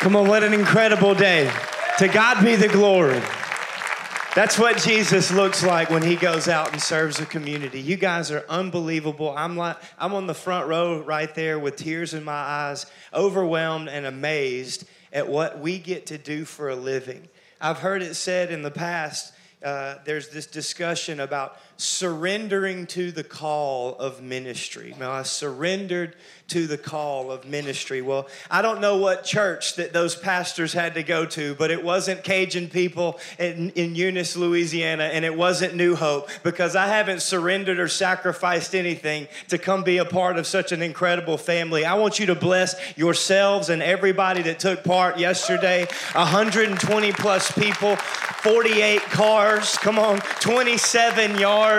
Come on, what an incredible day. To God be the glory. That's what Jesus looks like when he goes out and serves a community. You guys are unbelievable. I'm like I'm on the front row right there with tears in my eyes, overwhelmed and amazed at what we get to do for a living. I've heard it said in the past uh, there's this discussion about surrendering to the call of ministry. Now, I surrendered to the call of ministry. Well, I don't know what church that those pastors had to go to, but it wasn't Cajun people in, in Eunice, Louisiana, and it wasn't New Hope because I haven't surrendered or sacrificed anything to come be a part of such an incredible family. I want you to bless yourselves and everybody that took part yesterday 120 plus people, 48 cars, come on, 27 yards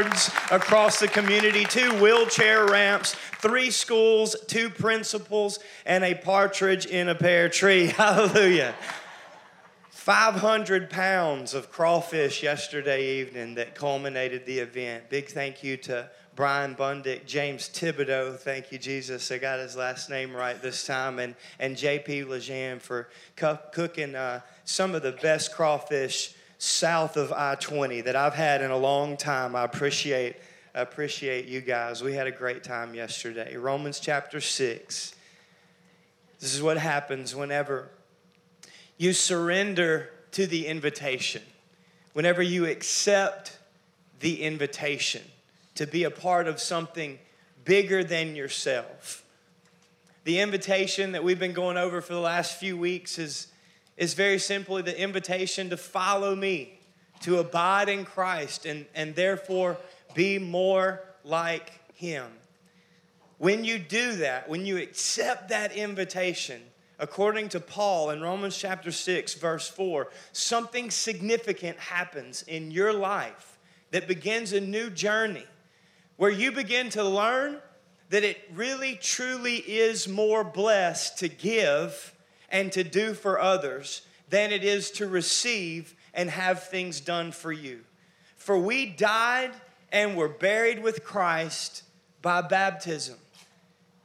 across the community, two wheelchair ramps, three schools, two principals, and a partridge in a pear tree. Hallelujah. 500 pounds of crawfish yesterday evening that culminated the event. Big thank you to Brian Bundick, James Thibodeau, thank you, Jesus. I got his last name right this time, and, and JP Lejean for cu- cooking uh, some of the best crawfish south of I 20 that I've had in a long time. I appreciate appreciate you guys. We had a great time yesterday. Romans chapter 6. This is what happens whenever you surrender to the invitation, whenever you accept the invitation to be a part of something bigger than yourself. The invitation that we've been going over for the last few weeks is, is very simply the invitation to follow me, to abide in Christ, and, and therefore be more like Him. When you do that, when you accept that invitation, according to Paul in Romans chapter 6, verse 4, something significant happens in your life that begins a new journey where you begin to learn that it really, truly is more blessed to give and to do for others than it is to receive and have things done for you. For we died and were buried with Christ by baptism.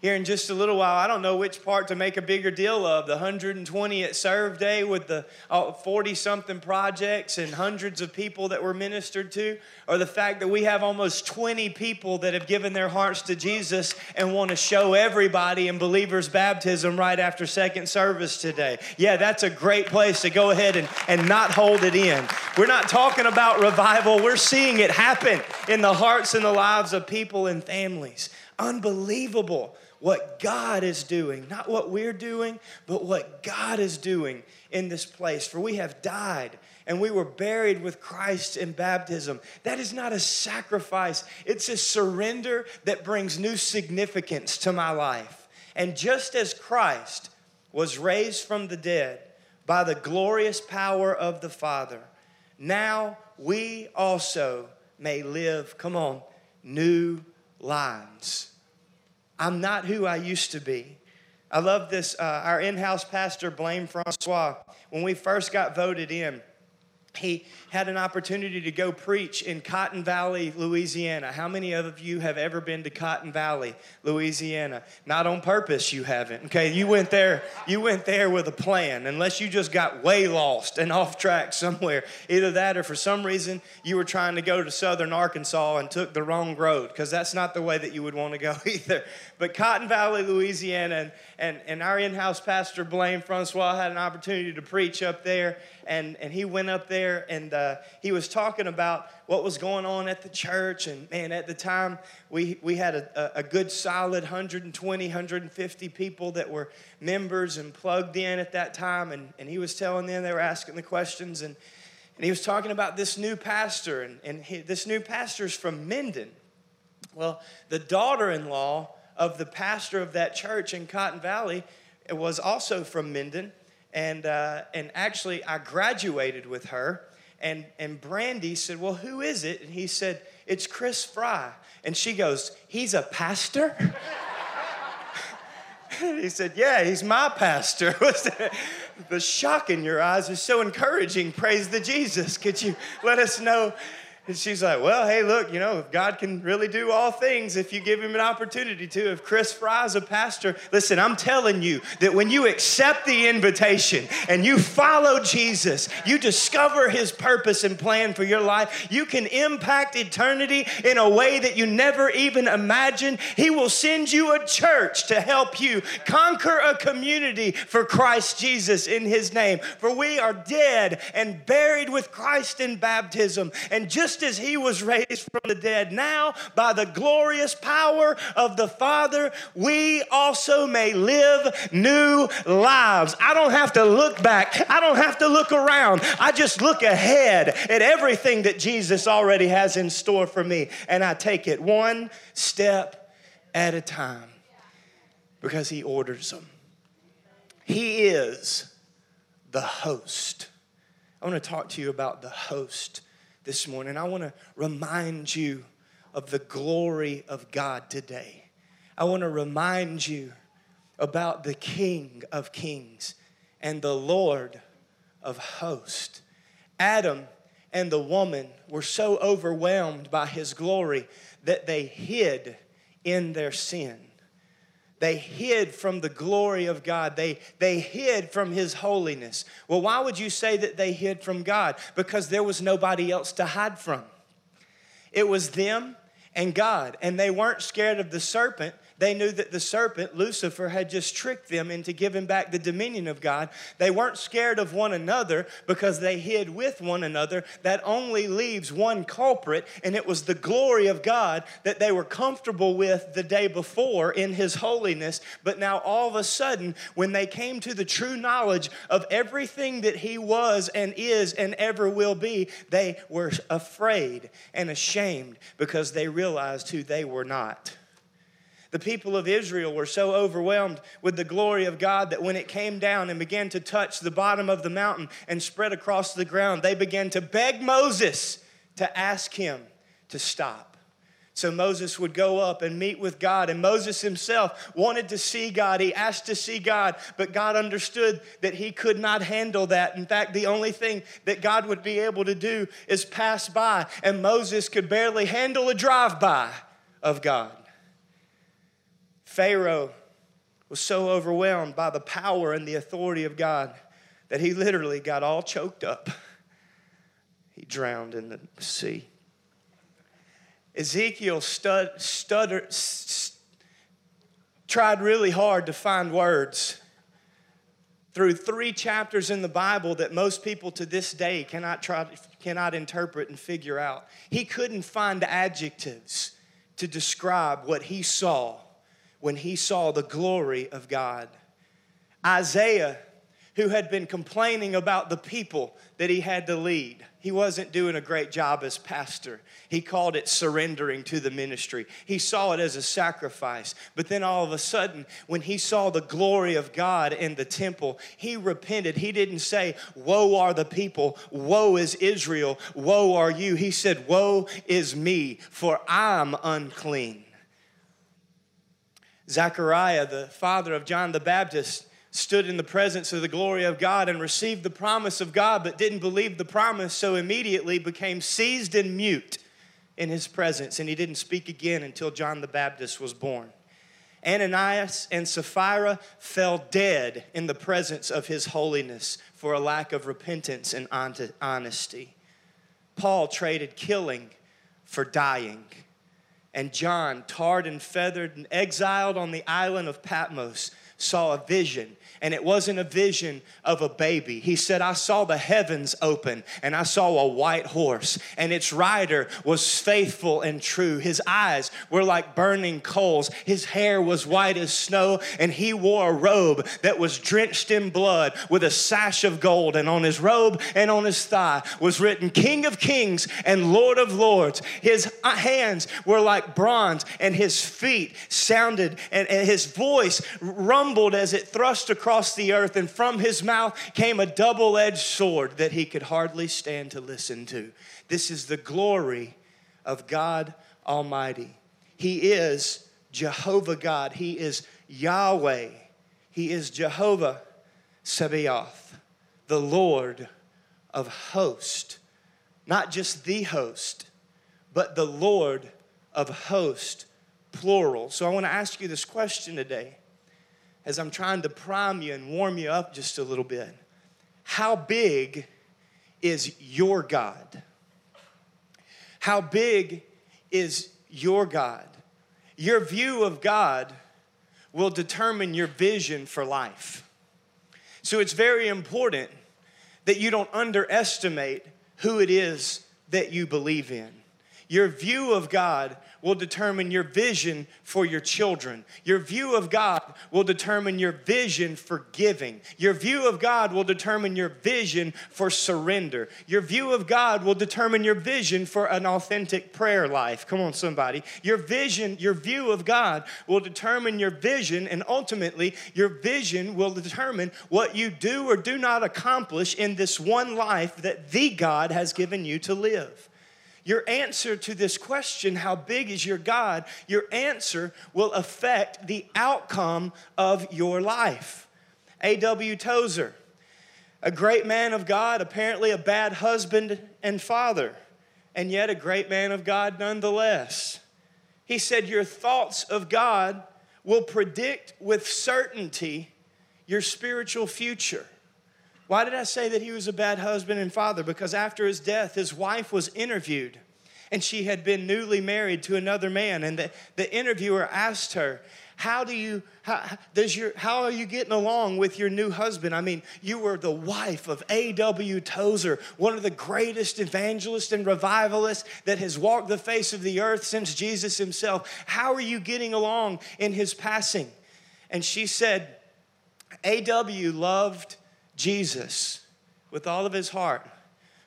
Here in just a little while, I don't know which part to make a bigger deal of the 120 at Serve Day with the uh, 40 something projects and hundreds of people that were ministered to, or the fact that we have almost 20 people that have given their hearts to Jesus and want to show everybody in believers' baptism right after second service today. Yeah, that's a great place to go ahead and, and not hold it in. We're not talking about revival, we're seeing it happen in the hearts and the lives of people and families. Unbelievable what God is doing, not what we're doing, but what God is doing in this place. For we have died and we were buried with Christ in baptism. That is not a sacrifice, it's a surrender that brings new significance to my life. And just as Christ was raised from the dead by the glorious power of the Father, now we also may live, come on, new lives. I'm not who I used to be. I love this. Uh, our in house pastor, Blaine Francois, when we first got voted in, he had an opportunity to go preach in Cotton Valley, Louisiana. How many of you have ever been to Cotton Valley, Louisiana? Not on purpose, you haven't. Okay, you went there. You went there with a plan, unless you just got way lost and off track somewhere. Either that, or for some reason you were trying to go to Southern Arkansas and took the wrong road, because that's not the way that you would want to go either. But Cotton Valley, Louisiana, and, and, and our in-house pastor Blaine Francois had an opportunity to preach up there, and, and he went up there and. Uh, he was talking about what was going on at the church. And man, at the time, we, we had a, a good solid 120, 150 people that were members and plugged in at that time. And, and he was telling them, they were asking the questions. And, and he was talking about this new pastor. And, and he, this new pastor is from Minden. Well, the daughter in law of the pastor of that church in Cotton Valley was also from Minden. And, uh, and actually, I graduated with her. And, and Brandy said, Well, who is it? And he said, It's Chris Fry. And she goes, He's a pastor? he said, Yeah, he's my pastor. the shock in your eyes is so encouraging. Praise the Jesus. Could you let us know? And she's like, Well, hey, look, you know, God can really do all things if you give him an opportunity to. If Chris Fry's a pastor, listen, I'm telling you that when you accept the invitation and you follow Jesus, you discover his purpose and plan for your life, you can impact eternity in a way that you never even imagined. He will send you a church to help you conquer a community for Christ Jesus in his name. For we are dead and buried with Christ in baptism. And just just as he was raised from the dead, now by the glorious power of the Father, we also may live new lives. I don't have to look back, I don't have to look around. I just look ahead at everything that Jesus already has in store for me, and I take it one step at a time because he orders them. He is the host. I want to talk to you about the host this morning. I want to remind you of the glory of God today. I want to remind you about the King of Kings and the Lord of hosts. Adam and the woman were so overwhelmed by his glory that they hid in their sin. They hid from the glory of God. They, they hid from His holiness. Well, why would you say that they hid from God? Because there was nobody else to hide from. It was them and God. And they weren't scared of the serpent they knew that the serpent, Lucifer, had just tricked them into giving back the dominion of God. They weren't scared of one another because they hid with one another. That only leaves one culprit, and it was the glory of God that they were comfortable with the day before in His holiness. But now, all of a sudden, when they came to the true knowledge of everything that He was and is and ever will be, they were afraid and ashamed because they realized who they were not. The people of Israel were so overwhelmed with the glory of God that when it came down and began to touch the bottom of the mountain and spread across the ground, they began to beg Moses to ask him to stop. So Moses would go up and meet with God. And Moses himself wanted to see God. He asked to see God, but God understood that he could not handle that. In fact, the only thing that God would be able to do is pass by. And Moses could barely handle a drive by of God. Pharaoh was so overwhelmed by the power and the authority of God that he literally got all choked up. He drowned in the sea. Ezekiel stud, stuttered, st- tried really hard to find words through three chapters in the Bible that most people to this day cannot try cannot interpret and figure out. He couldn't find adjectives to describe what he saw when he saw the glory of God. Isaiah, who had been complaining about the people that he had to lead, he wasn't doing a great job as pastor. He called it surrendering to the ministry. He saw it as a sacrifice. But then all of a sudden, when he saw the glory of God in the temple, he repented. He didn't say, Woe are the people, woe is Israel, woe are you. He said, Woe is me, for I'm unclean. Zechariah, the father of John the Baptist, stood in the presence of the glory of God and received the promise of God, but didn't believe the promise, so immediately became seized and mute in his presence, and he didn't speak again until John the Baptist was born. Ananias and Sapphira fell dead in the presence of his holiness for a lack of repentance and honesty. Paul traded killing for dying and John, tarred and feathered and exiled on the island of Patmos, saw a vision and it wasn't a vision of a baby. He said, I saw the heavens open and I saw a white horse, and its rider was faithful and true. His eyes were like burning coals, his hair was white as snow, and he wore a robe that was drenched in blood with a sash of gold. And on his robe and on his thigh was written, King of Kings and Lord of Lords. His hands were like bronze, and his feet sounded, and, and his voice rumbled as it thrust across the earth, and from his mouth came a double edged sword that he could hardly stand to listen to. This is the glory of God Almighty. He is Jehovah God, He is Yahweh, He is Jehovah Sabaoth, the Lord of hosts. Not just the host, but the Lord of hosts, plural. So I want to ask you this question today as I'm trying to prime you and warm you up just a little bit. How big is your God? How big is your God? Your view of God will determine your vision for life. So it's very important that you don't underestimate who it is that you believe in. Your view of God will determine your vision for your children. Your view of God will determine your vision for giving. Your view of God will determine your vision for surrender. Your view of God will determine your vision for an authentic prayer life. Come on, somebody. Your vision, your view of God will determine your vision, and ultimately, your vision will determine what you do or do not accomplish in this one life that the God has given you to live. Your answer to this question, how big is your God? Your answer will affect the outcome of your life. A.W. Tozer, a great man of God, apparently a bad husband and father, and yet a great man of God nonetheless. He said, Your thoughts of God will predict with certainty your spiritual future. Why did I say that he was a bad husband and father? Because after his death, his wife was interviewed and she had been newly married to another man. And the, the interviewer asked her, how do you how, does your how are you getting along with your new husband i mean you were the wife of aw tozer one of the greatest evangelists and revivalists that has walked the face of the earth since jesus himself how are you getting along in his passing and she said aw loved Jesus with all of his heart,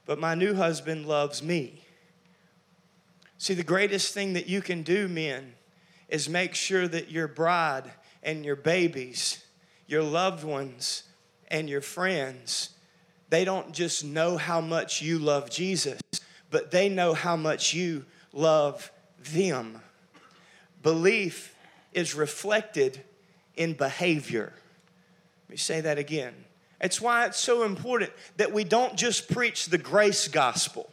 but my new husband loves me. See, the greatest thing that you can do, men, is make sure that your bride and your babies, your loved ones, and your friends, they don't just know how much you love Jesus, but they know how much you love them. Belief is reflected in behavior. Let me say that again. It's why it's so important that we don't just preach the grace gospel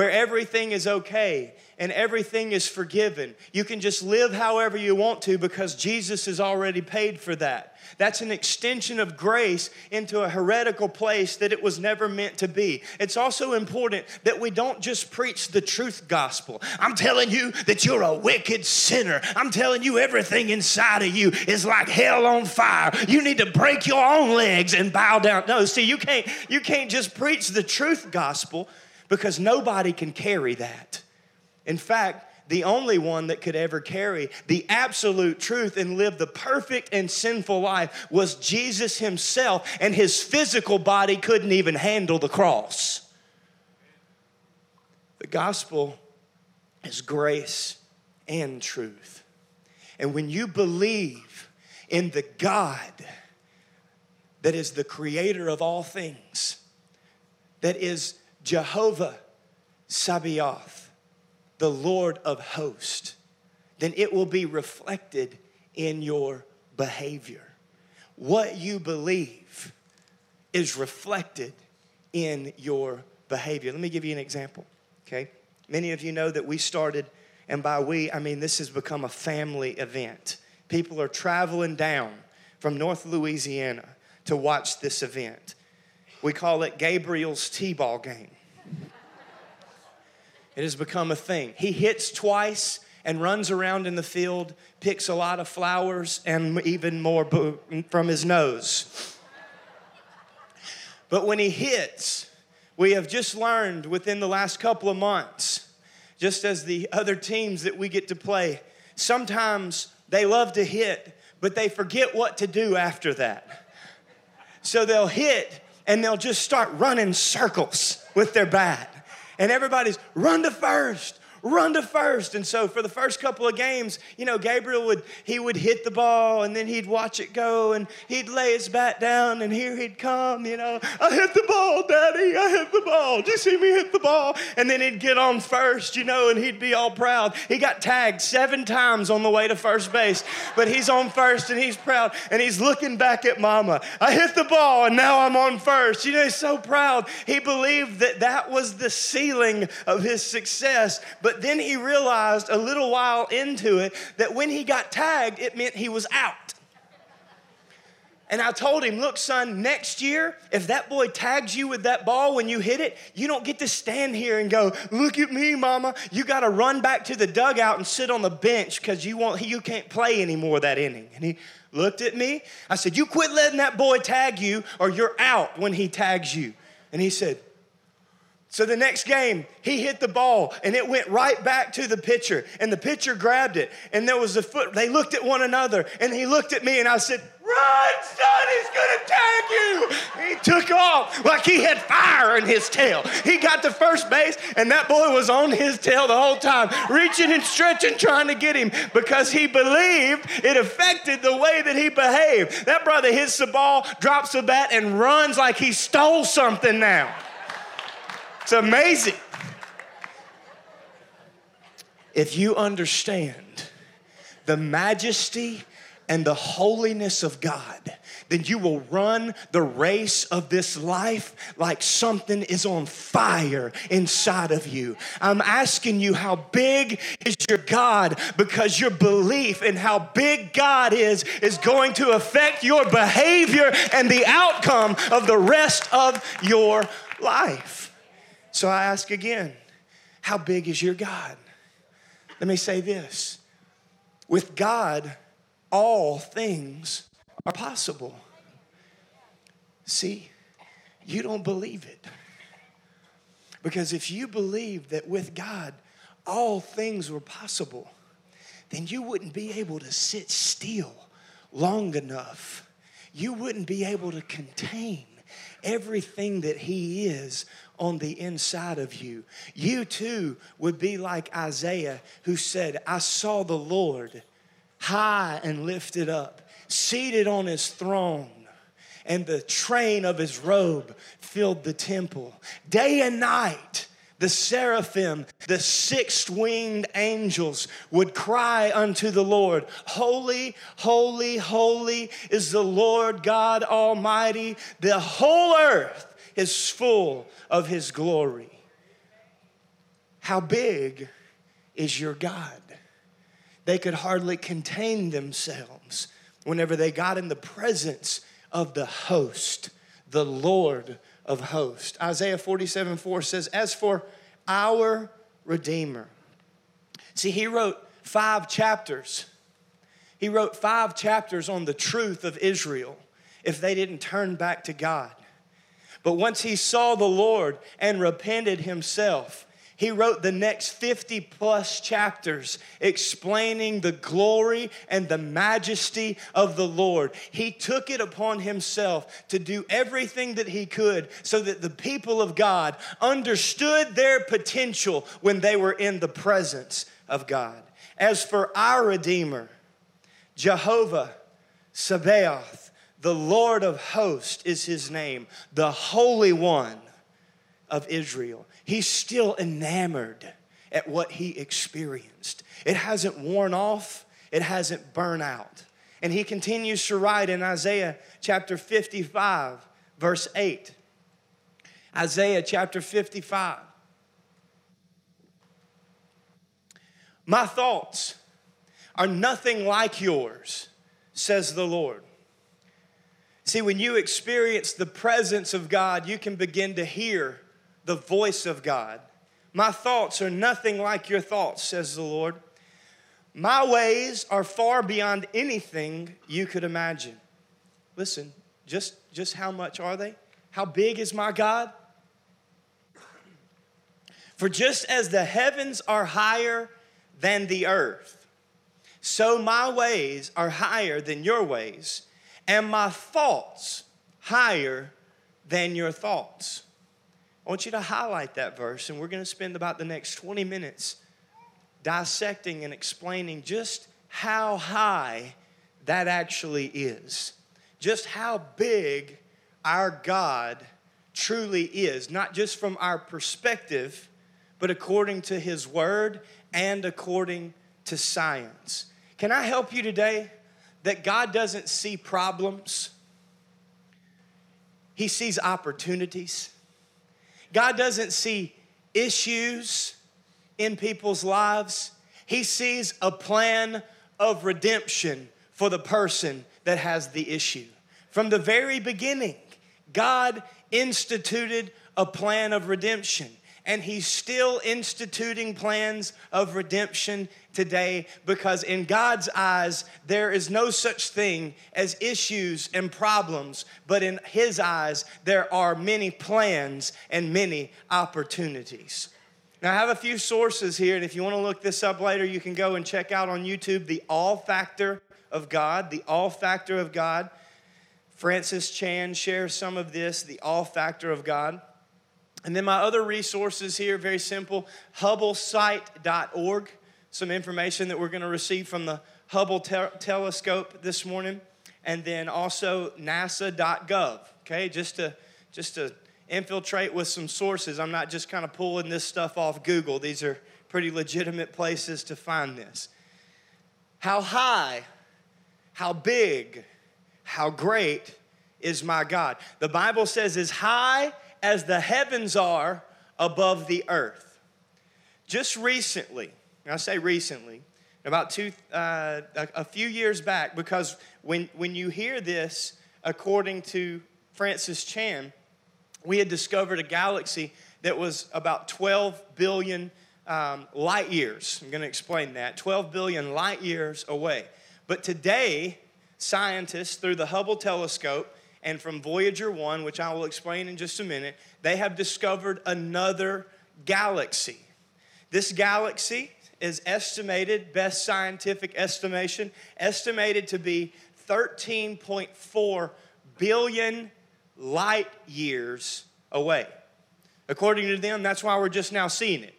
where everything is okay and everything is forgiven. You can just live however you want to because Jesus has already paid for that. That's an extension of grace into a heretical place that it was never meant to be. It's also important that we don't just preach the truth gospel. I'm telling you that you're a wicked sinner. I'm telling you everything inside of you is like hell on fire. You need to break your own legs and bow down. No, see, you can't you can't just preach the truth gospel because nobody can carry that. In fact, the only one that could ever carry the absolute truth and live the perfect and sinful life was Jesus himself, and his physical body couldn't even handle the cross. The gospel is grace and truth. And when you believe in the God that is the creator of all things, that is Jehovah Sabaoth, the Lord of hosts, then it will be reflected in your behavior. What you believe is reflected in your behavior. Let me give you an example, okay? Many of you know that we started, and by we, I mean this has become a family event. People are traveling down from North Louisiana to watch this event. We call it Gabriel's T ball game. It has become a thing. He hits twice and runs around in the field, picks a lot of flowers and even more from his nose. But when he hits, we have just learned within the last couple of months, just as the other teams that we get to play, sometimes they love to hit, but they forget what to do after that. So they'll hit and they'll just start running circles with their bat. And everybody's run to first, run to first. And so for the first couple of games, you know, Gabriel would he would hit the ball and then he'd watch it go and he'd lay his bat down and here he'd come, you know, I hit the ball, Daddy, I hit the ball. Did you see me hit the ball? And then he'd get on first, you know, and he'd be all proud. He got tagged seven times on the way to first base, but he's on first and he's proud and he's looking back at mama. I hit the ball and now I'm on first. You know, he's so proud. He believed that that was the ceiling of his success. But then he realized a little while into it that when he got tagged, it meant he was out. And I told him, look, son, next year, if that boy tags you with that ball when you hit it, you don't get to stand here and go, look at me, mama. You got to run back to the dugout and sit on the bench because you, you can't play anymore that inning. And he looked at me. I said, you quit letting that boy tag you or you're out when he tags you. And he said, so the next game, he hit the ball and it went right back to the pitcher. And the pitcher grabbed it. And there was a foot. They looked at one another. And he looked at me and I said, Run, son, he's gonna tag you. He took off like he had fire in his tail. He got to first base, and that boy was on his tail the whole time, reaching and stretching, trying to get him because he believed it affected the way that he behaved. That brother hits the ball, drops the bat, and runs like he stole something now. It's amazing. If you understand the majesty and the holiness of God, then you will run the race of this life like something is on fire inside of you. I'm asking you, how big is your God? Because your belief in how big God is is going to affect your behavior and the outcome of the rest of your life. So I ask again, how big is your God? Let me say this with God, all things are possible. See, you don't believe it. Because if you believe that with God, all things were possible, then you wouldn't be able to sit still long enough. You wouldn't be able to contain everything that He is on the inside of you. You too would be like Isaiah, who said, I saw the Lord high and lifted up, seated on his throne. And the train of his robe filled the temple. Day and night, the seraphim, the six winged angels would cry unto the Lord, Holy, holy, holy is the Lord God Almighty. The whole earth is full of his glory. How big is your God? They could hardly contain themselves whenever they got in the presence of the host, the Lord of hosts. Isaiah 47 4 says, As for our Redeemer. See, he wrote five chapters. He wrote five chapters on the truth of Israel if they didn't turn back to God. But once he saw the Lord and repented himself, he wrote the next 50 plus chapters explaining the glory and the majesty of the Lord. He took it upon himself to do everything that he could so that the people of God understood their potential when they were in the presence of God. As for our Redeemer, Jehovah Sabaoth, the Lord of hosts is his name, the Holy One of Israel. He's still enamored at what he experienced. It hasn't worn off, it hasn't burned out. And he continues to write in Isaiah chapter 55, verse 8. Isaiah chapter 55. My thoughts are nothing like yours, says the Lord. See, when you experience the presence of God, you can begin to hear the voice of God. My thoughts are nothing like your thoughts, says the Lord. My ways are far beyond anything you could imagine. Listen, just, just how much are they? How big is my God? For just as the heavens are higher than the earth, so my ways are higher than your ways and my thoughts higher than your thoughts. I want you to highlight that verse, and we're going to spend about the next 20 minutes dissecting and explaining just how high that actually is. Just how big our God truly is, not just from our perspective, but according to His Word and according to science. Can I help you today that God doesn't see problems? He sees opportunities. God doesn't see issues in people's lives. He sees a plan of redemption for the person that has the issue. From the very beginning, God instituted a plan of redemption and he's still instituting plans of redemption today because in God's eyes there is no such thing as issues and problems but in his eyes there are many plans and many opportunities. Now i have a few sources here and if you want to look this up later you can go and check out on youtube the awe factor of god the awe factor of god. Francis chan shares some of this the awe factor of god and then my other resources here, very simple hubblesite.org, some information that we're going to receive from the Hubble te- telescope this morning. And then also nasa.gov, okay, just to, just to infiltrate with some sources. I'm not just kind of pulling this stuff off Google, these are pretty legitimate places to find this. How high, how big, how great is my God? The Bible says, as high as the heavens are above the earth. Just recently, I say recently, about two, uh, a, a few years back, because when, when you hear this, according to Francis Chan, we had discovered a galaxy that was about 12 billion um, light years. I'm going to explain that 12 billion light years away. But today, scientists, through the Hubble telescope, and from Voyager 1, which I will explain in just a minute, they have discovered another galaxy. This galaxy is estimated, best scientific estimation, estimated to be 13.4 billion light years away. According to them, that's why we're just now seeing it,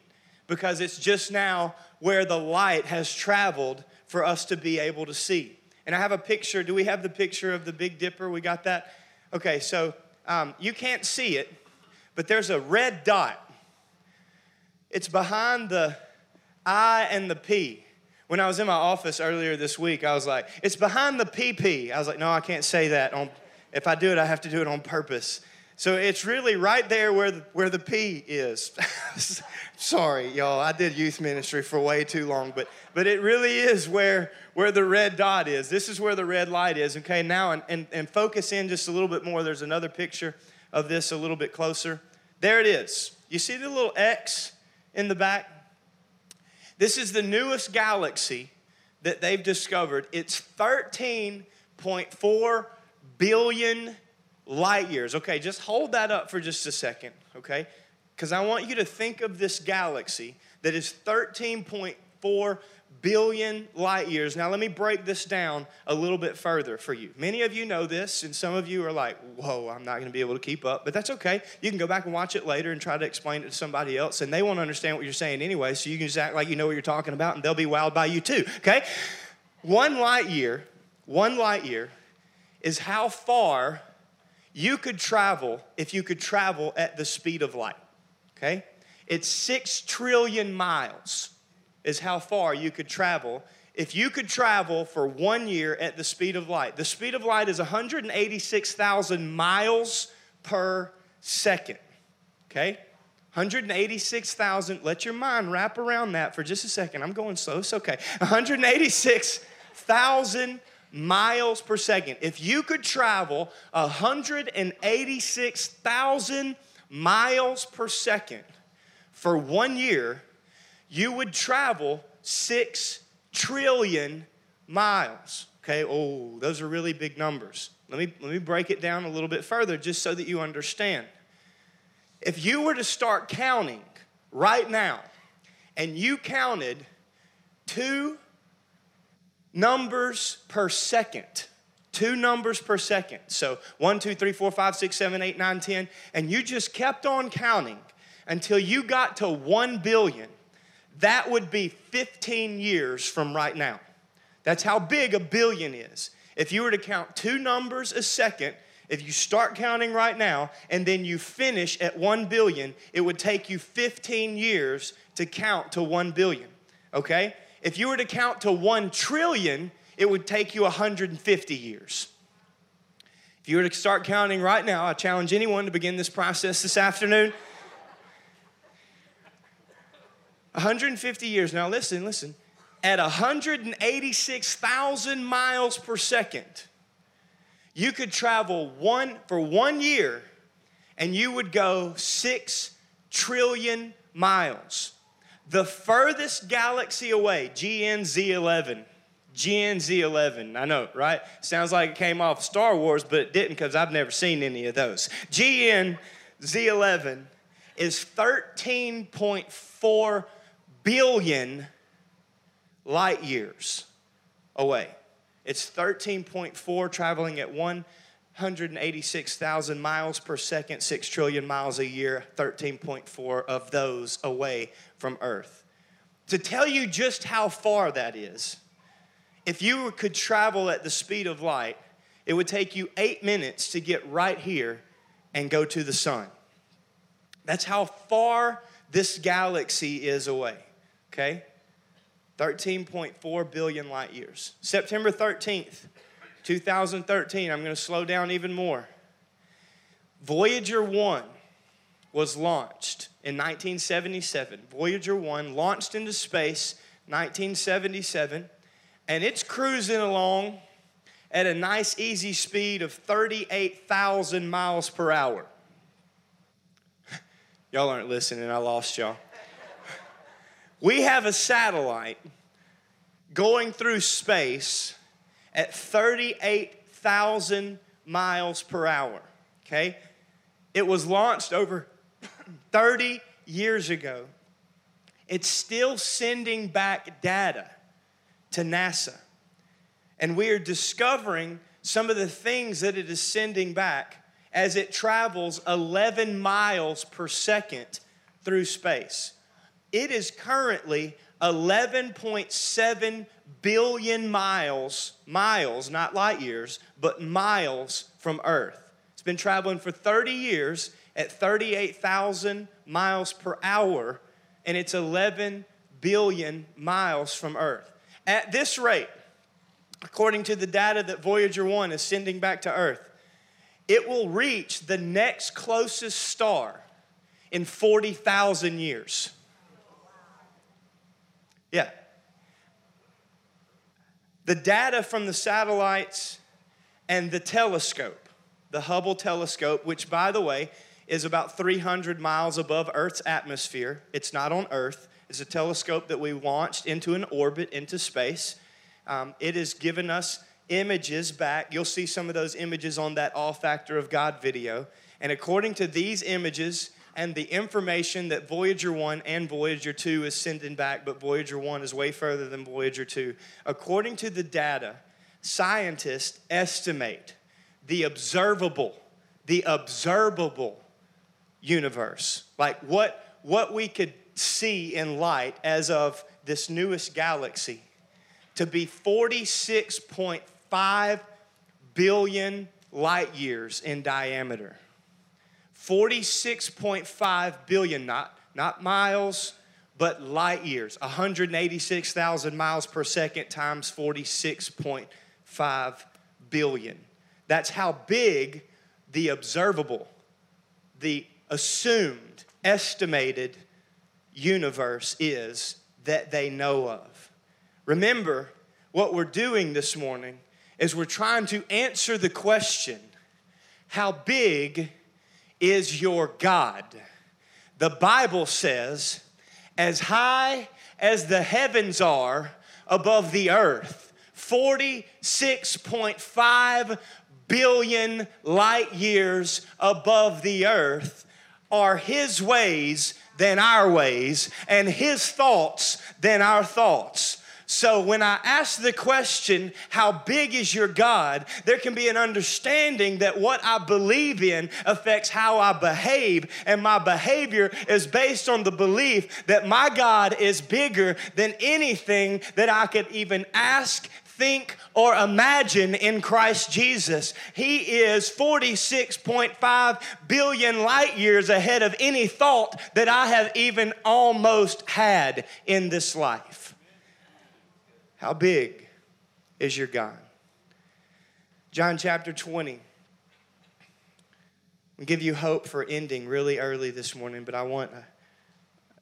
because it's just now where the light has traveled for us to be able to see. And I have a picture. Do we have the picture of the Big Dipper? We got that? Okay, so um, you can't see it, but there's a red dot. It's behind the I and the P. When I was in my office earlier this week, I was like, it's behind the PP. I was like, no, I can't say that. If I do it, I have to do it on purpose. So it's really right there where the, where the P is. Sorry, y'all. I did youth ministry for way too long, but but it really is where where the red dot is. This is where the red light is. Okay, now and, and, and focus in just a little bit more. There's another picture of this a little bit closer. There it is. You see the little X in the back? This is the newest galaxy that they've discovered. It's 13.4 billion light years. Okay, just hold that up for just a second, okay? Because I want you to think of this galaxy that is 13.4 billion light years. Now, let me break this down a little bit further for you. Many of you know this, and some of you are like, whoa, I'm not going to be able to keep up, but that's okay. You can go back and watch it later and try to explain it to somebody else, and they won't understand what you're saying anyway, so you can just act like you know what you're talking about, and they'll be wowed by you too, okay? One light year, one light year is how far you could travel if you could travel at the speed of light. Okay? It's six trillion miles, is how far you could travel if you could travel for one year at the speed of light. The speed of light is 186,000 miles per second. Okay? 186,000. Let your mind wrap around that for just a second. I'm going slow. It's okay. 186,000 miles per second. If you could travel 186,000 miles per second for one year, you would travel 6 trillion miles. Okay, oh, those are really big numbers. Let me, let me break it down a little bit further just so that you understand. If you were to start counting right now and you counted two numbers per second. Two numbers per second. So one, two, three, four, five, six, seven, eight, nine, ten, and you just kept on counting until you got to one billion. that would be 15 years from right now. That's how big a billion is. If you were to count two numbers a second, if you start counting right now and then you finish at 1 billion, it would take you 15 years to count to 1 billion. Okay? If you were to count to 1 trillion, it would take you 150 years. If you were to start counting right now, I challenge anyone to begin this process this afternoon. 150 years. Now, listen, listen. At 186,000 miles per second, you could travel one for one year and you would go six trillion miles. The furthest galaxy away, GNZ11, GNZ11, I know, right? Sounds like it came off Star Wars, but it didn't because I've never seen any of those. GNZ11 is 13.4 billion light years away. It's 13.4 traveling at 186,000 miles per second, 6 trillion miles a year, 13.4 of those away from Earth. To tell you just how far that is, if you could travel at the speed of light, it would take you eight minutes to get right here and go to the sun. That's how far this galaxy is away, okay? 13.4 billion light years. September 13th, 2013, I'm going to slow down even more. Voyager 1 was launched in 1977. Voyager 1 launched into space 1977 and it's cruising along at a nice easy speed of 38,000 miles per hour. y'all aren't listening, I lost y'all. We have a satellite going through space at 38,000 miles per hour. Okay? It was launched over 30 years ago. It's still sending back data to NASA. And we are discovering some of the things that it is sending back as it travels 11 miles per second through space. It is currently 11.7 billion miles, miles, not light years, but miles from Earth. It's been traveling for 30 years at 38,000 miles per hour, and it's 11 billion miles from Earth. At this rate, according to the data that Voyager 1 is sending back to Earth, it will reach the next closest star in 40,000 years. Yeah. The data from the satellites and the telescope, the Hubble telescope, which, by the way, is about 300 miles above Earth's atmosphere. It's not on Earth. It's a telescope that we launched into an orbit into space. Um, it has given us images back. You'll see some of those images on that Awe Factor of God video. And according to these images, and the information that Voyager 1 and Voyager 2 is sending back, but Voyager 1 is way further than Voyager 2. According to the data, scientists estimate the observable, the observable universe, like what, what we could see in light as of this newest galaxy, to be 46.5 billion light years in diameter. 46.5 billion, not, not miles, but light years. 186,000 miles per second times 46.5 billion. That's how big the observable, the assumed, estimated universe is that they know of. Remember, what we're doing this morning is we're trying to answer the question how big is your God. The Bible says, as high as the heavens are above the earth, 46.5 billion light years above the earth are His ways than our ways, and His thoughts than our thoughts. So when I ask the question, How big is your God? there can be an understanding that what I believe in affects how I behave, and my behavior is based on the belief that my God is bigger than anything that I could even ask, think, or imagine in Christ Jesus. He is 46.5 billion light years ahead of any thought that I have even almost had in this life. How big is your God? John chapter 20. I'll give you hope for ending really early this morning, but I want uh,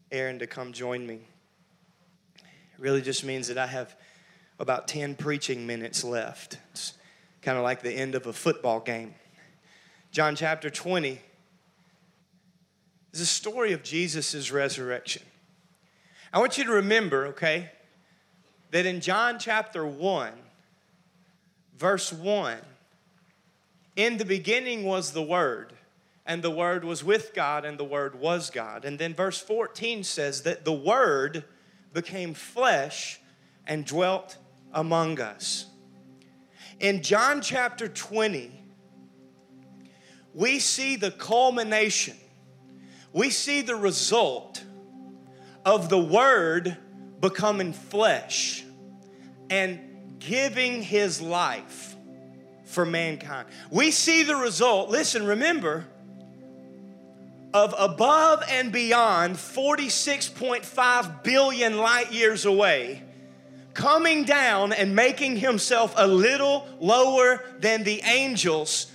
Aaron to come join me. It really just means that I have about 10 preaching minutes left. It's kind of like the end of a football game. John chapter 20 is a story of Jesus' resurrection. I want you to remember, okay, that in John chapter 1, verse 1, in the beginning was the Word, and the Word was with God, and the Word was God. And then verse 14 says that the Word became flesh and dwelt among us. In John chapter 20, we see the culmination, we see the result of the Word becoming flesh and giving His life for mankind. We see the result, listen, remember, of above and beyond 46.5 billion light years away coming down and making himself a little lower than the angels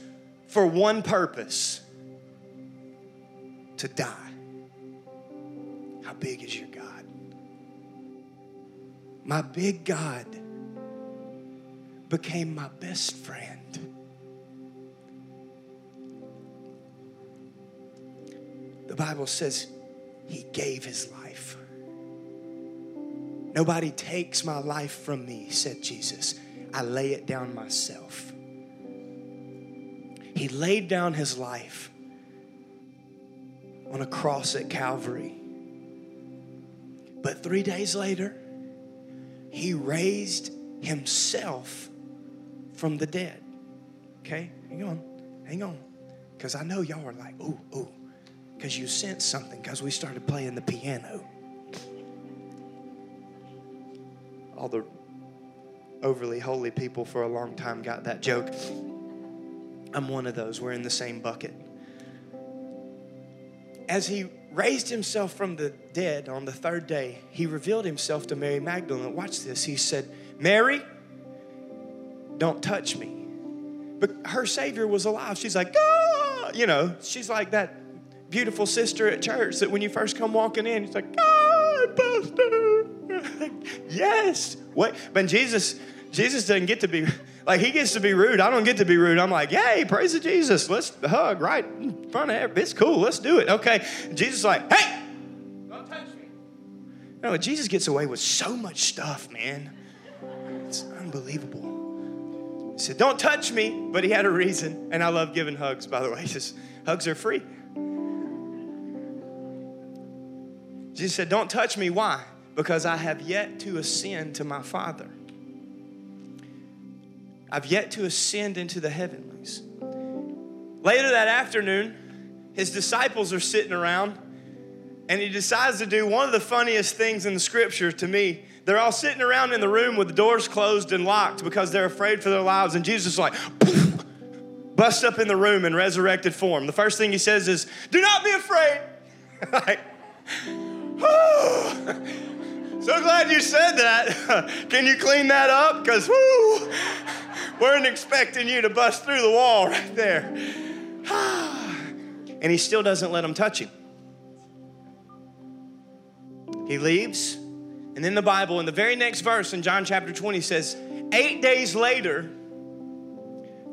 for one purpose to die. How big is your? My big God became my best friend. The Bible says he gave his life. Nobody takes my life from me, said Jesus. I lay it down myself. He laid down his life on a cross at Calvary. But three days later, he raised himself from the dead. Okay, hang on, hang on. Because I know y'all are like, ooh, ooh. Because you sensed something because we started playing the piano. all the overly holy people for a long time got that joke. I'm one of those. We're in the same bucket. As he raised himself from the dead on the third day, he revealed himself to Mary Magdalene. Watch this. He said, Mary, don't touch me. But her Savior was alive. She's like, ah! You know, she's like that beautiful sister at church that when you first come walking in, it's like, ah, Pastor. yes. What? But Jesus, Jesus doesn't get to be like he gets to be rude. I don't get to be rude. I'm like, yay, praise to Jesus. Let's hug right in front of everybody. It's cool. Let's do it. Okay. Jesus is like, hey, don't touch me. No, Jesus gets away with so much stuff, man. It's unbelievable. He said, Don't touch me, but he had a reason. And I love giving hugs, by the way. Just hugs are free. Jesus said, Don't touch me. Why? because I have yet to ascend to my Father. I've yet to ascend into the heavenlies. Later that afternoon, his disciples are sitting around, and he decides to do one of the funniest things in the scripture to me. They're all sitting around in the room with the doors closed and locked because they're afraid for their lives, and Jesus is like, poof, busts up in the room in resurrected form. The first thing he says is, Do not be afraid. like, So glad you said that. Can you clean that up? Because, whoo, weren't expecting you to bust through the wall right there. and he still doesn't let them touch him. He leaves. And then the Bible, in the very next verse in John chapter 20, says, Eight days later,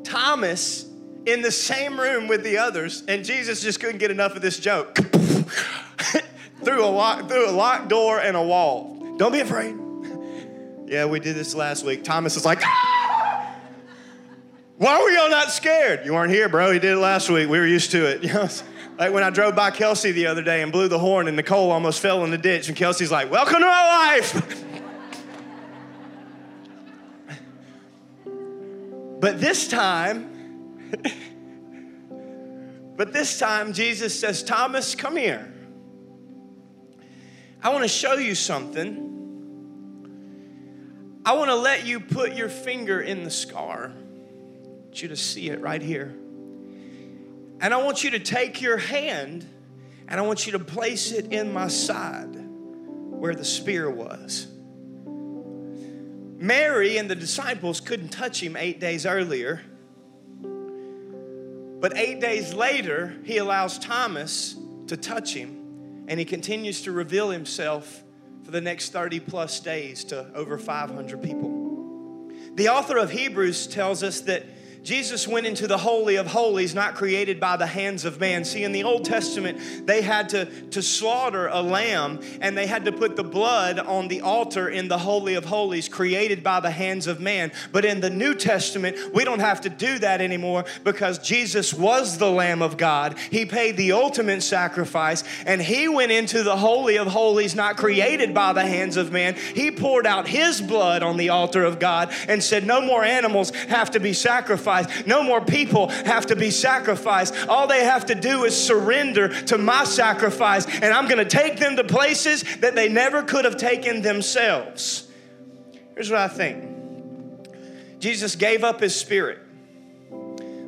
Thomas in the same room with the others, and Jesus just couldn't get enough of this joke. through a lock, through a locked door and a wall. Don't be afraid. yeah, we did this last week. Thomas is like, ah! Why were y'all not scared? You weren't here, bro. You did it last week. We were used to it. You know, like when I drove by Kelsey the other day and blew the horn, and Nicole almost fell in the ditch, and Kelsey's like, Welcome to my life. but this time, but this time, Jesus says, Thomas, come here. I want to show you something. I want to let you put your finger in the scar. Want you to see it right here. And I want you to take your hand and I want you to place it in my side where the spear was. Mary and the disciples couldn't touch him eight days earlier. But eight days later, he allows Thomas to touch him, and he continues to reveal himself for the next 30 plus days to over 500 people. The author of Hebrews tells us that Jesus went into the Holy of Holies, not created by the hands of man. See, in the Old Testament, they had to, to slaughter a lamb and they had to put the blood on the altar in the Holy of Holies, created by the hands of man. But in the New Testament, we don't have to do that anymore because Jesus was the Lamb of God. He paid the ultimate sacrifice and He went into the Holy of Holies, not created by the hands of man. He poured out His blood on the altar of God and said, No more animals have to be sacrificed No more people have to be sacrificed. All they have to do is surrender to my sacrifice, and I'm going to take them to places that they never could have taken themselves. Here's what I think Jesus gave up his spirit.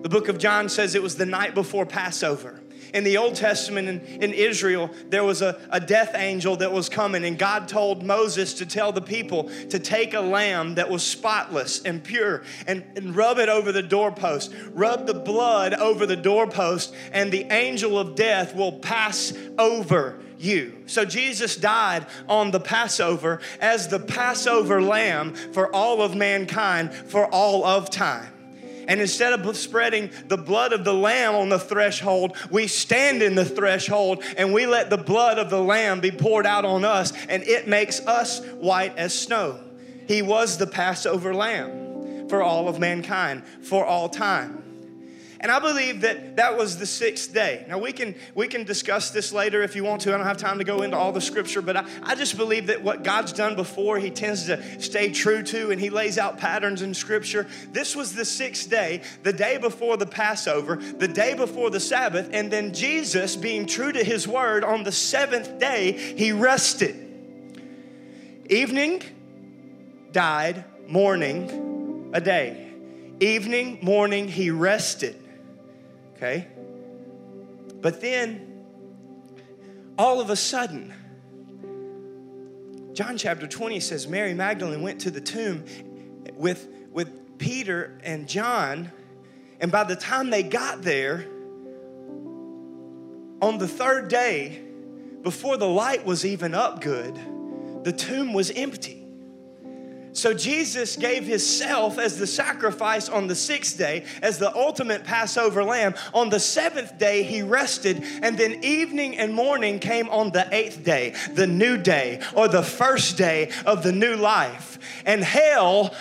The book of John says it was the night before Passover in the Old Testament in, in Israel, there was a, a death angel that was coming, and God told Moses to tell the people to take a lamb that was spotless and pure and, and rub it over the doorpost. Rub the blood over the doorpost, and the angel of death will pass over you. So Jesus died on the Passover as the Passover lamb for all of mankind for all of time. And instead of spreading the blood of the lamb on the threshold, we stand in the threshold and we let the blood of the lamb be poured out on us, and it makes us white as snow. He was the Passover lamb for all of mankind, for all time. And I believe that that was the sixth day. Now we can we can discuss this later if you want to. I don't have time to go into all the scripture, but I, I just believe that what God's done before, He tends to stay true to, and He lays out patterns in scripture. This was the sixth day, the day before the Passover, the day before the Sabbath, and then Jesus, being true to His word, on the seventh day, He rested. Evening died, morning a day. Evening, morning, He rested okay? But then, all of a sudden, John chapter 20 says Mary Magdalene went to the tomb with, with Peter and John, and by the time they got there, on the third day, before the light was even up good, the tomb was empty. So Jesus gave himself as the sacrifice on the sixth day, as the ultimate Passover lamb. On the seventh day, he rested, and then evening and morning came on the eighth day, the new day, or the first day of the new life. And hell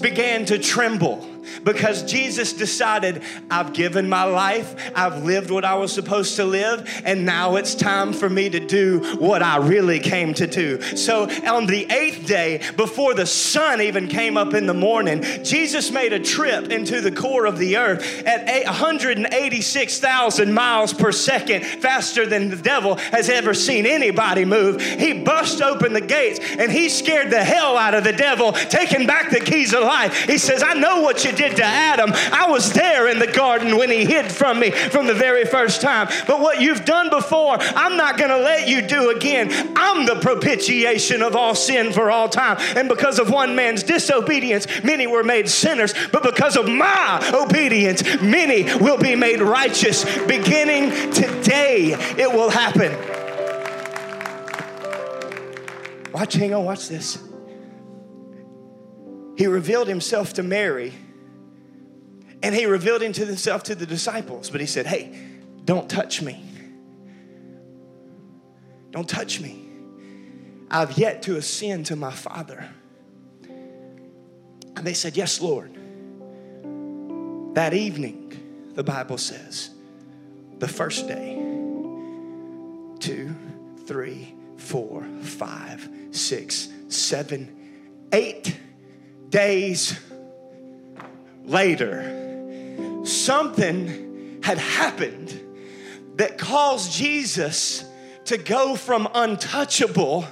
began to tremble because Jesus decided, I've given my life, I've lived what I was supposed to live, and now it's time for me to do what I really came to do. So on the eighth day, before the sun even came up in the morning, Jesus made a trip into the core of the earth at 186,000 miles per second, faster than the devil has ever seen anybody move. He bust open the gates and he scared the hell out of the devil, taking back the keys of life. He says, I know what you did to Adam. I was there in the garden when he hid from me from the very first time. But what you've done before, I'm not going to let you do again. I'm the propitiation of all sin for all time. And because of one man's disobedience, many were made sinners. But because of my obedience, many will be made righteous. Beginning today, it will happen. Watch, hang on, watch this. He revealed himself to Mary and he revealed himself to the disciples. But he said, Hey, don't touch me. Don't touch me. I've yet to ascend to my Father. And they said, Yes, Lord. That evening, the Bible says, the first day, two, three, four, five, six, seven, eight days later, something had happened that caused Jesus to go from untouchable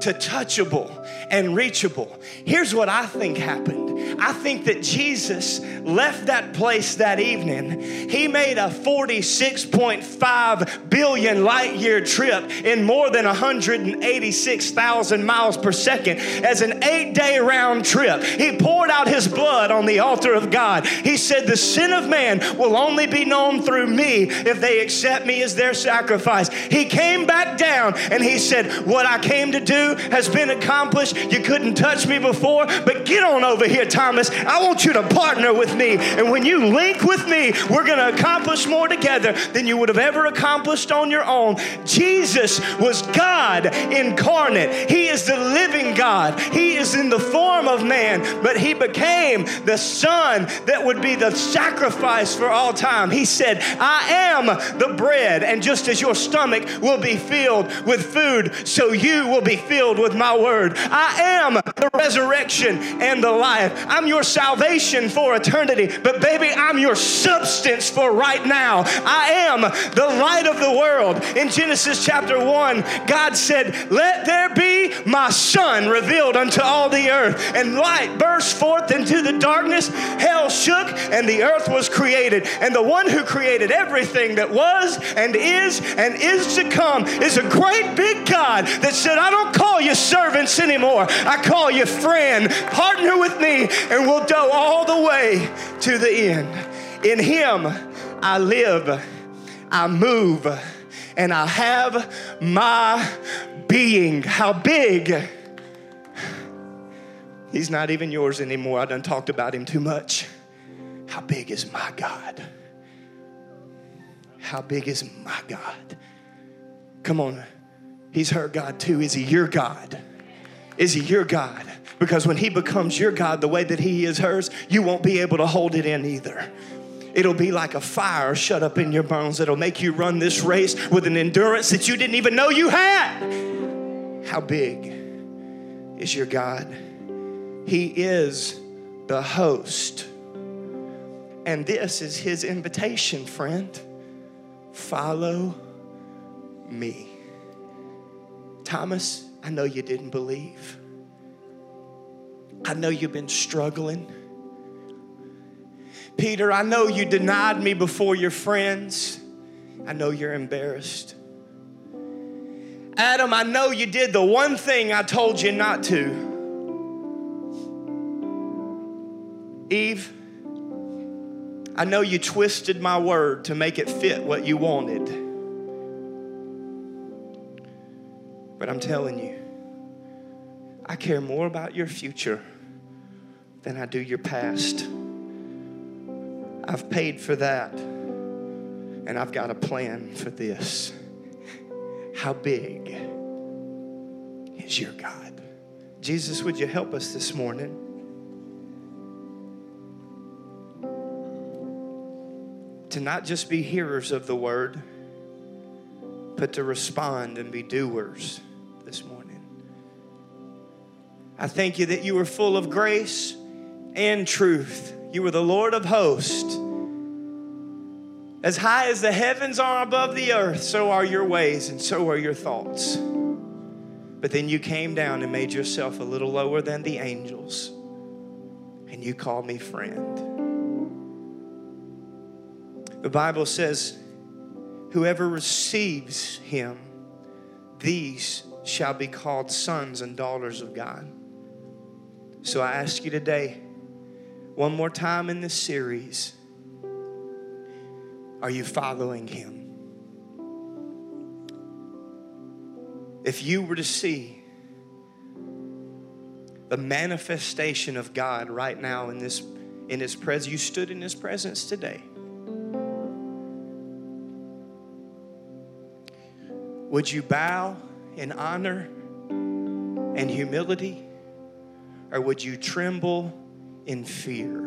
to touchable and reachable. Here's what I think happened I think that Jesus left that place that evening. He made a 46.5 billion light year trip in more than 186,000 miles per second as an eight day round trip. He poured out his blood on the altar of God. He said, The sin of man will only be known through me if they accept me as their sacrifice. He came back down and he said, What I came to do has been accomplished. You couldn't touch me before, but get on over here, Thomas. I want you to partner with me. And when you link with me, we're going to accomplish more together than you would have ever accomplished on your own. Jesus was God incarnate. He is the living God. He is in the form of man, but he became the Son that would be the sacrifice for all time. He said, I am the bread, and just as your stomach will be filled with food, so you will be filled with my word. I am the resurrection and the life. I'm your salvation for eternity, but baby, I'm your substance for right now. I am the light of the world. In Genesis chapter 1, God said, Let there be my son revealed unto all the earth. And light burst forth into the darkness. Hell shook, and the earth was created. And the one who created everything that was and is and is to come is a great big God that said, I don't call you servants anymore. I call you friend. Partner with me, and we'll go all the way to the end. In Him, I live, I move, and I have my being. How big? He's not even yours anymore. I done talked about him too much. How big is my God? How big is my God? Come on. He's her God too. Is he your God? Is he your God? Because when he becomes your God the way that he is hers, you won't be able to hold it in either. It'll be like a fire shut up in your bones that'll make you run this race with an endurance that you didn't even know you had. How big is your God? He is the host. And this is his invitation, friend. Follow me. Thomas, I know you didn't believe. I know you've been struggling. Peter, I know you denied me before your friends. I know you're embarrassed. Adam, I know you did the one thing I told you not to. Eve, I know you twisted my word to make it fit what you wanted. But I'm telling you, I care more about your future than I do your past. I've paid for that, and I've got a plan for this. How big is your God? Jesus, would you help us this morning? To not just be hearers of the word, but to respond and be doers this morning. I thank you that you were full of grace and truth. You were the Lord of hosts. As high as the heavens are above the earth, so are your ways and so are your thoughts. But then you came down and made yourself a little lower than the angels, and you called me friend. The Bible says, Whoever receives him, these shall be called sons and daughters of God. So I ask you today, one more time in this series, are you following him? If you were to see the manifestation of God right now in this in his presence, you stood in his presence today. Would you bow in honor and humility? Or would you tremble in fear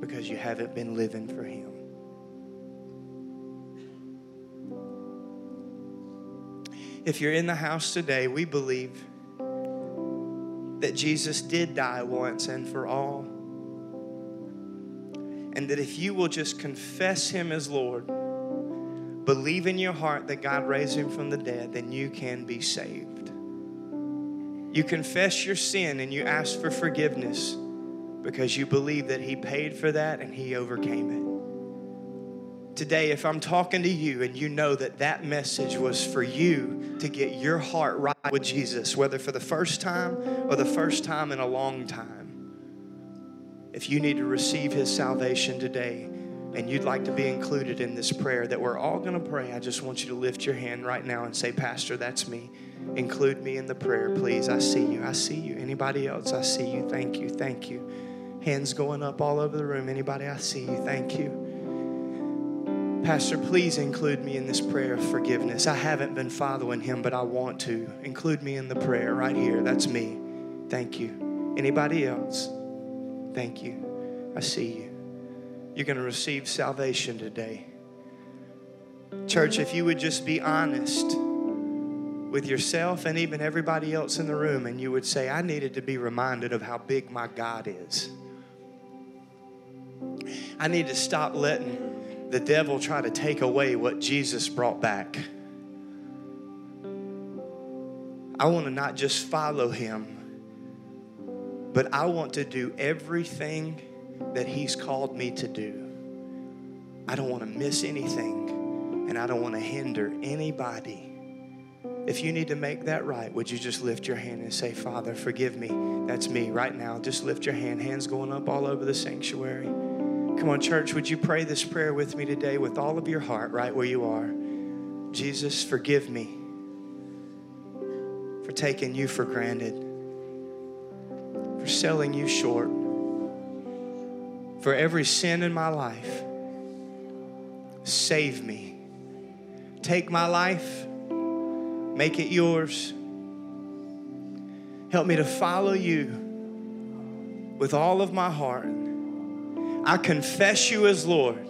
because you haven't been living for Him? If you're in the house today, we believe that Jesus did die once and for all, And that if you will just confess him as Lord, believe in your heart that God raised him from the dead, then you can be saved. You confess your sin and you ask for forgiveness because you believe that he paid for that and he overcame it today, if I'm talking to you and you know that that message was for you to get your heart right with Jesus, whether for the first time or the first time in a long time, if you need to receive his salvation today and you'd like to be included in this prayer that we're all going to pray, I just want you to lift your hand right now and say, Pastor, that's me. Include me in the prayer, please. I see you. I see you. Anybody else? I see you. Thank you. Thank you. Hands going up all over the room. Anybody? I see you. Thank you. Pastor, please include me in this prayer of forgiveness. I haven't been following him, but I want to. Include me in the prayer right here. That's me. Thank you. Anybody else? Thank you. I see you. You're going to receive salvation today. Church, if you would just be honest with yourself and even everybody else in the room, and you would say, I needed to be reminded of how big my God is. I need to stop letting the devil try to take away what Jesus brought back. I want to not just follow him, but I want to do everything that he's called me to do. I don't want to miss anything, and I don't want to hinder anybody. If you need to make that right, would you just lift your hand and say, Father, forgive me? That's me right now. Just lift your hand, hands going up all over the sanctuary. Come on, church, would you pray this prayer with me today with all of your heart, right where you are? Jesus, forgive me for taking you for granted, for selling you short, for every sin in my life. Save me. Take my life, make it yours. Help me to follow you with all of my heart I confess you as Lord,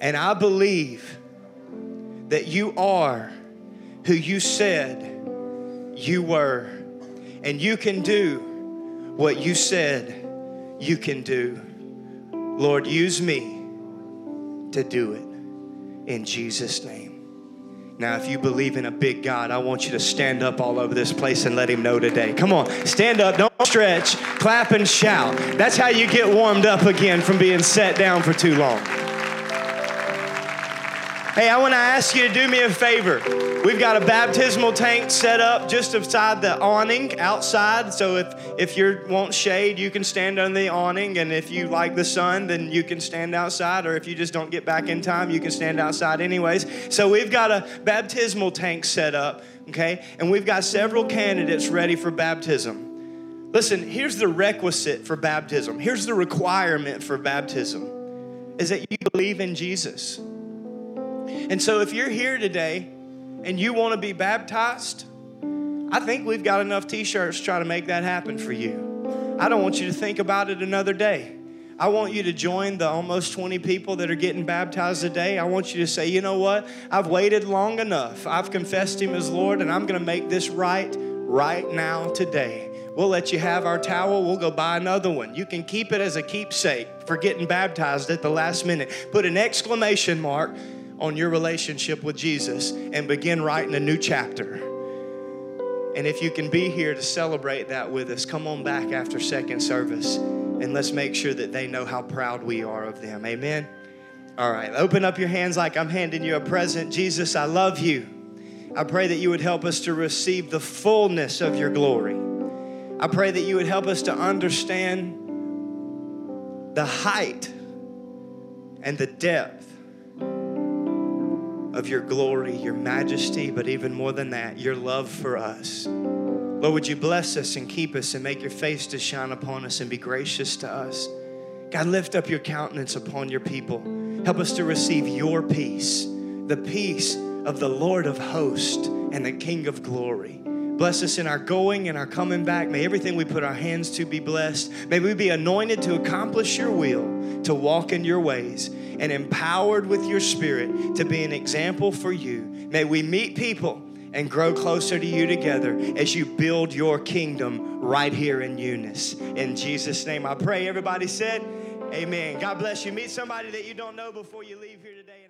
and I believe that you are who you said you were, and you can do what you said you can do. Lord, use me to do it in Jesus' name. Now, if you believe in a big God, I want you to stand up all over this place and let Him know today. Come on, stand up, don't stretch, clap and shout. That's how you get warmed up again from being set down for too long. Hey, I want to ask you to do me a favor. We've got a baptismal tank set up just beside the awning outside. So if, if you want shade, you can stand under the awning. And if you like the sun, then you can stand outside. Or if you just don't get back in time, you can stand outside anyways. So we've got a baptismal tank set up, okay? And we've got several candidates ready for baptism. Listen, here's the requisite for baptism. Here's the requirement for baptism is that you believe in Jesus. And so if you're here today and you want to be baptized, I think we've got enough t shirts trying to make that happen for you. I don't want you to think about it another day. I want you to join the almost 20 people that are getting baptized today. I want you to say, you know what? I've waited long enough. I've confessed Him as Lord, and I'm going to make this right right now today. We'll let you have our towel. We'll go buy another one. You can keep it as a keepsake for getting baptized at the last minute. Put an exclamation mark on your relationship with Jesus and begin writing a new chapter. And if you can be here to celebrate that with us, come on back after second service and let's make sure that they know how proud we are of them. Amen. All right, open up your hands like I'm handing you a present. Jesus, I love you. I pray that you would help us to receive the fullness of your glory. I pray that you would help us to understand the height and the depth of your glory, your majesty, but even more than that, your love for us. Lord, would you bless us and keep us and make your face to shine upon us and be gracious to us? God, lift up your countenance upon your people. Help us to receive your peace, the peace of the Lord of hosts and the King of glory. Bless us in our going and our coming back. May everything we put our hands to be blessed. May we be anointed to accomplish your will, to walk in your ways and empowered with your spirit to be an example for you. May we meet people and grow closer to you together as you build your kingdom right here in Eunice. In Jesus' name I pray. Everybody said, Amen. God bless you. Meet somebody that you don't know before you leave here today